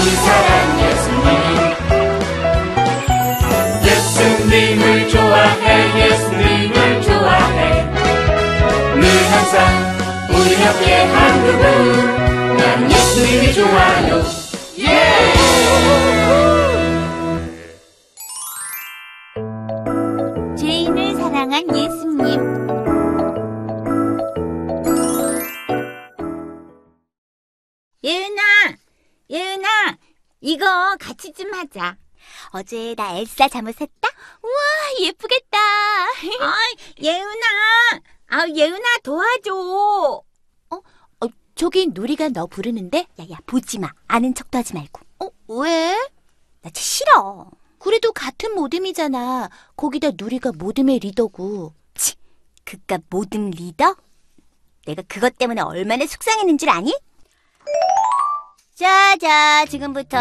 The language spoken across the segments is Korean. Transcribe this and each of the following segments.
사랑 예수님. 예수님을 좋아해 예수님을 좋아해. 늘 항상 우리 옆에 한 그분 난 예수님이 좋아요. 죄인을 사랑한 예수님. 이거 같이 좀 하자. 어제 나 엘사 잠옷했다? 우와, 예쁘겠다. 아, 예은아, 아, 예은아 도와줘. 어, 어, 저기 누리가 너 부르는데? 야야, 보지 마. 아는 척도 하지 말고. 어, 왜? 나 진짜 싫어. 그래도 같은 모듬이잖아. 거기다 누리가 모듬의 리더고. 치, 그깟 모듬 리더? 내가 그것 때문에 얼마나 속상했는 줄 아니? 자자, 지금부터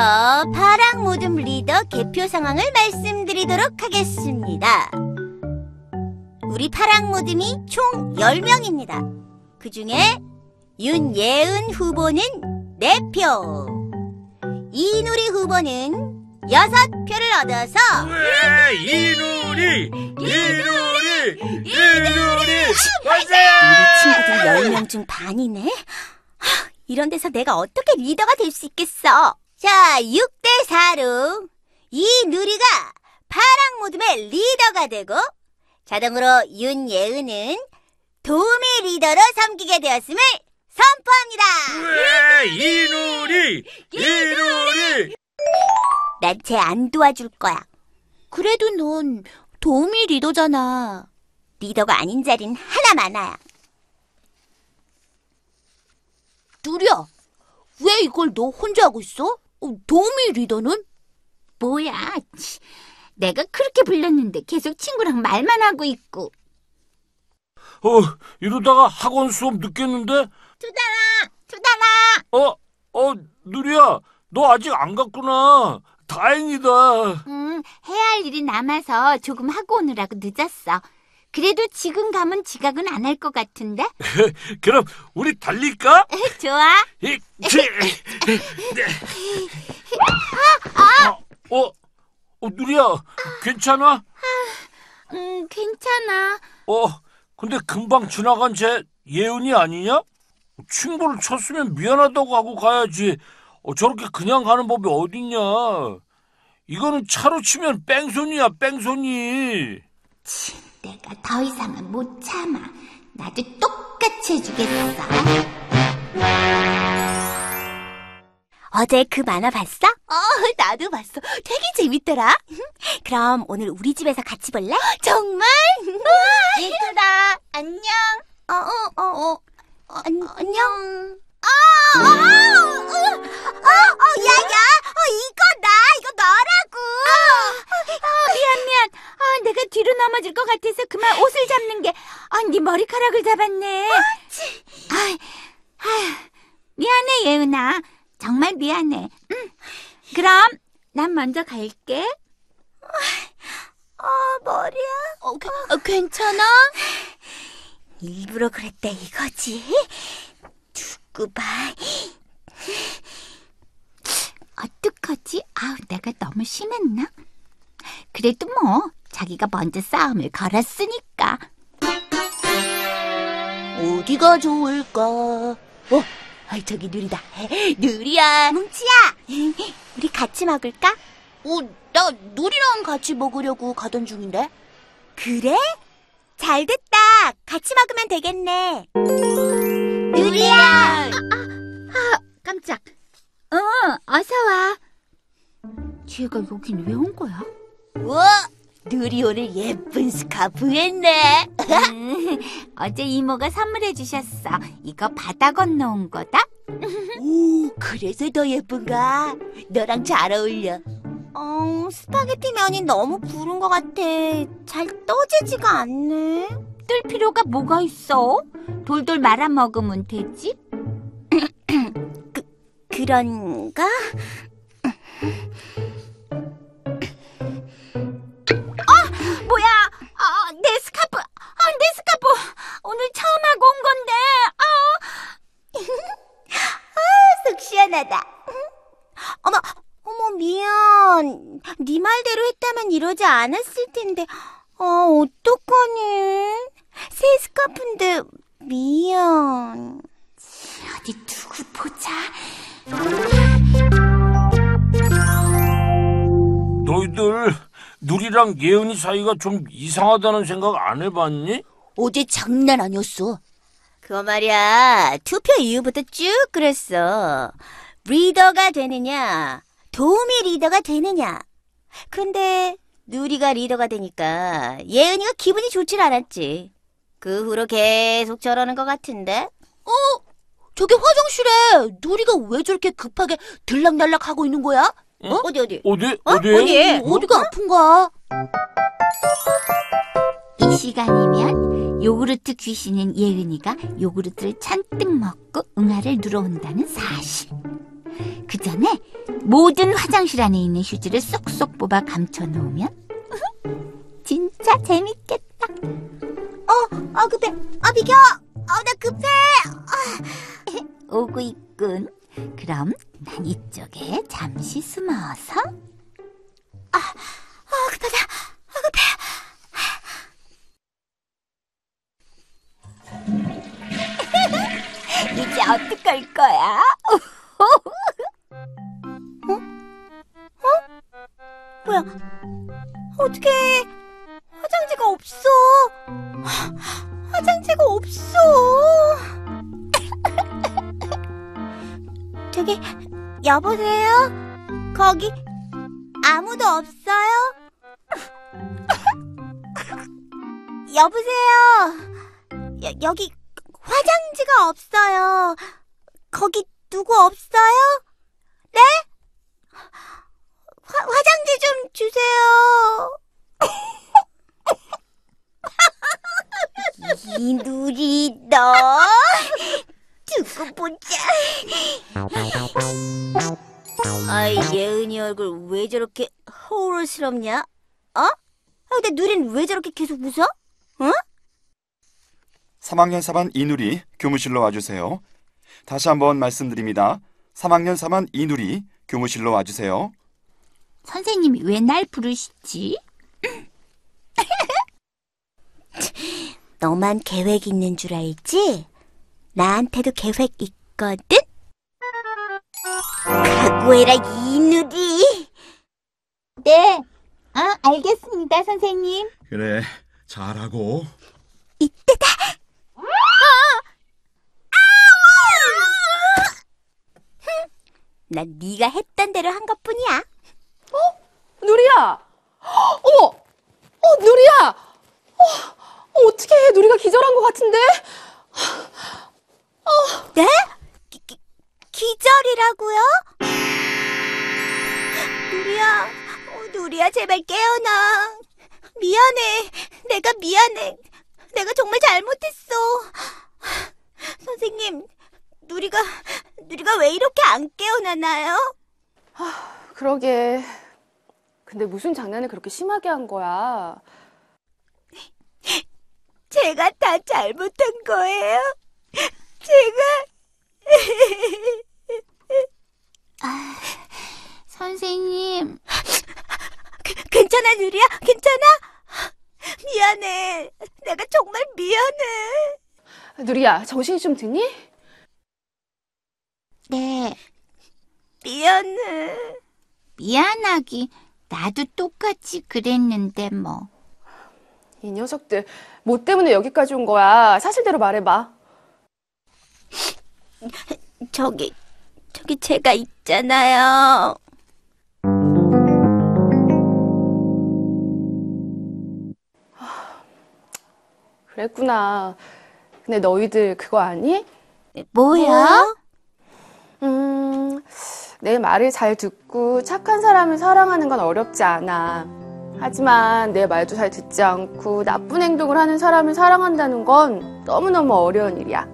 파랑 모듬 리더 개표 상황을 말씀드리도록 하겠습니다. 우리 파랑 모듬이 총 10명입니다. 그 중에 윤예은 후보는 4표, 이누리 후보는 6표를 얻어서 왜 이누리 이누리 이누리 우리 친구들 10명 중 반이네. 하, 이런 데서 내가 어떻게 리더가 될 수 있겠어? 자, 6대 4로 이 누리가 파랑 모둠의 리더가 되고 자동으로 윤예은은 도우미 리더로 섬기게 되었음을 선포합니다. 왜 이누리 이누리 난 쟤 안 도와줄 거야. 그래도 넌 도우미 리더잖아. 리더가 아닌 자리는 하나 많아야. 누리야, 왜 이걸 너 혼자 하고 있어? 어, 도우미 리더는? 뭐야, 치. 내가 그렇게 불렀는데 계속 친구랑 말만 하고 있고. 어 이러다가 학원 수업 늦겠는데 투다라, 투다라. 어어 누리야 너 아직 안 갔구나 다행이다 응, 해야 할 일이 남아서 조금 하고 오느라고 늦었어. 그래도 지금 가면 지각은 안 할 것 같은데? 그럼 우리 달릴까 좋아. 이, 치, 어, 어, 어, 누리야, 괜찮아? 음, 괜찮아. 어, 근데 금방 지나간 쟤 예은이 아니냐? 친구를 쳤으면 미안하다고 하고 가야지. 어, 저렇게 그냥 가는 법이 어딨냐? 이거는 차로 치면 뺑소니야, 뺑소니. 내가 더 이상은 못 참아. 나도 똑같이 해주겠어. 어제 그 만화 봤어? 어, 나도 봤어. 되게 재밌더라. 그럼 오늘 우리 집에서 같이 볼래? 정말? 얘들아, 안녕. 어, 어, 어, 어. 안, 안녕. 아, 아, 어, 어, 어, 야, 야, 어, 이거 나, 이거 너라고. 아, 미안, 미안. 아, 내가 뒤로 넘어질 것 같아서 그만 옷을 잡는 게, 아, 네 머리카락을 잡았네. 아, 아, 미안해, 예은아. 정말 미안해. 응. 그럼, 난 먼저 갈게. 아, 머리야. 어, 괜찮아? 일부러 그랬대, 이거지? 두고 봐. 어떡하지? 아우, 내가 너무 심했나? 그래도 뭐, 자기가 먼저 싸움을 걸었으니까. 어디가 좋을까? 어, 아이, 저기 누리다. 누리야. 뭉치야. 우리 같이 먹을까? 어, 나 누리랑 같이 먹으려고 가던 중인데. 그래? 잘 됐다. 같이 먹으면 되겠네. 누리야. 아, 아, 깜짝. 어, 어서 와. 쟤가 여긴 왜 온 거야? 우와, 누리 오늘 예쁜 스카프 했네. 어제 이모가 선물해 주셨어. 이거 바다 건너온 거다. 오, 그래서 더 예쁜가? 너랑 잘 어울려. 어, 스파게티 면이 너무 불은 것 같아. 잘 떠지지가 않네. 뜰 필요가 뭐가 있어? 돌돌 말아 먹으면 되지. 그, 그런가? 않았을 텐데. 아, 어떡하니? 새 스카프인데 미안. 어디 두고 보자. 너희들 누리랑 예은이 사이가 좀 이상하다는 생각 안 해봤니? 어제 장난 아니었어. 그거 말이야. 투표 이후부터 쭉 그랬어. 리더가 되느냐, 도우미 리더가 되느냐. 근데 누리가 리더가 되니까 예은이가 기분이 좋질 않았지. 그 후로 계속 저러는 것 같은데. 어? 저기 화장실에 누리가 왜 저렇게 급하게 들락날락 하고 있는 거야? 어? 어디 어디? 어디? 어? 어디? 어디? 어디가 아픈가? 이 시간이면 요구르트 귀신인 예은이가 요구르트를 잔뜩 먹고 응아를 누러온다는 사실. 그 전에 모든 화장실 안에 있는 휴지를 쏙쏙 뽑아 감춰놓으면 진짜 재밌겠다. 아 급해. 아 비켜. 아나 급해. 오고 있군. 그럼 난 이쪽에 잠시 숨어서 아 급하다. 아 급해. 이제 어떡할 거야? 뭐야? 어떻게 화장지가 없어? 화장지가 없어. 저기 여보세요? 거기 아무도 없어요? 여보세요? 여, 여기 화장지가 없어요. 거기 누구 없어요? 네? 화, 화장지 좀 주세요. 이 누리 너 두고 보자. 아이 예은이 얼굴 왜 저렇게 허울스럽냐? 어? 아 근데 누린 왜 저렇게 계속 웃어? 3학년 4반 이누리 교무실로 와주세요. 다시 한번 말씀드립니다. 3학년 4반 이누리 교무실로 와주세요. 선생님이 왜 날 부르시지? 너만 계획 있는 줄 알지? 나한테도 계획 있거든? 각오해라, 이누리! 네. 아, 알겠습니다, 선생님. 그래, 잘하고. 이때다! 난 네가 했던 대로 한 것뿐이야. 어머! 어, 누리야! 어, 어떻게 해? 누리가 기절한 것 같은데? 네? 기, 기, 기절이라고요? 누리야, 어, 누리야, 제발 깨어나. 미안해. 내가 미안해. 내가 정말 잘못했어. 선생님, 누리가, 누리가 왜 이렇게 안 깨어나나요? 그러게. 근데 무슨 장난을 그렇게 심하게 한 거야? 제가 다 잘못한 거예요. 제가. 선생님, 괜찮아, 누리야? 괜찮아? 미안해. 내가 정말 미안해. 누리야, 정신이 좀 드니? 네. 미안해. 미안하기. 나도 똑같이 그랬는데 뭐. 이 녀석들, 뭐 때문에 여기까지 온 거야? 사실대로 말해봐. 저기, 저기 제가 있잖아요. 그랬구나. 근데 너희들 그거 아니? 뭐야? 음, 내 말을 잘 듣고 착한 사람을 사랑하는 건 어렵지 않아. 하지만 내 말도 잘 듣지 않고 나쁜 행동을 하는 사람을 사랑한다는 건 너무너무 어려운 일이야.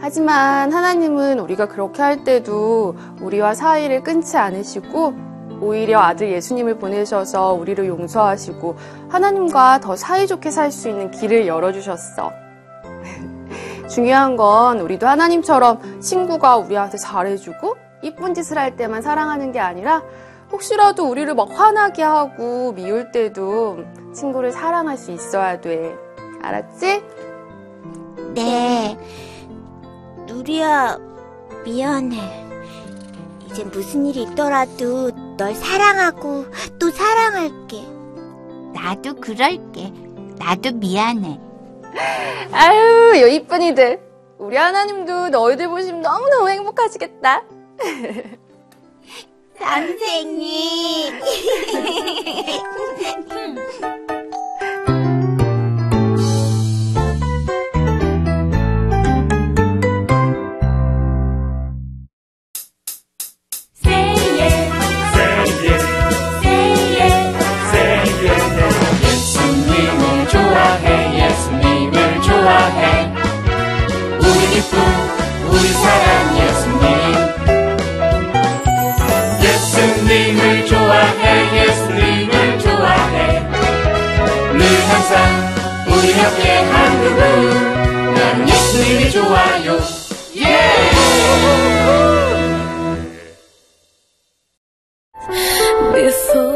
하지만 하나님은 우리가 그렇게 할 때도 우리와 사이를 끊지 않으시고 오히려 아들 예수님을 보내셔서 우리를 용서하시고 하나님과 더 사이좋게 살 수 있는 길을 열어주셨어. 중요한 건 우리도 하나님처럼 친구가 우리한테 잘해주고 이쁜 짓을 할 때만 사랑하는 게 아니라 혹시라도 우리를 막 화나게 하고 미울 때도 친구를 사랑할 수 있어야 돼. 알았지? 네. 누리야, 미안해. 이제 무슨 일이 있더라도 널 사랑하고 또 사랑할게. 나도 그럴게. 나도 미안해. 아유, 요 이쁜이들. 우리 하나님도 너희들 보시면 너무너무 행복하시겠다. 선생님. pessoa.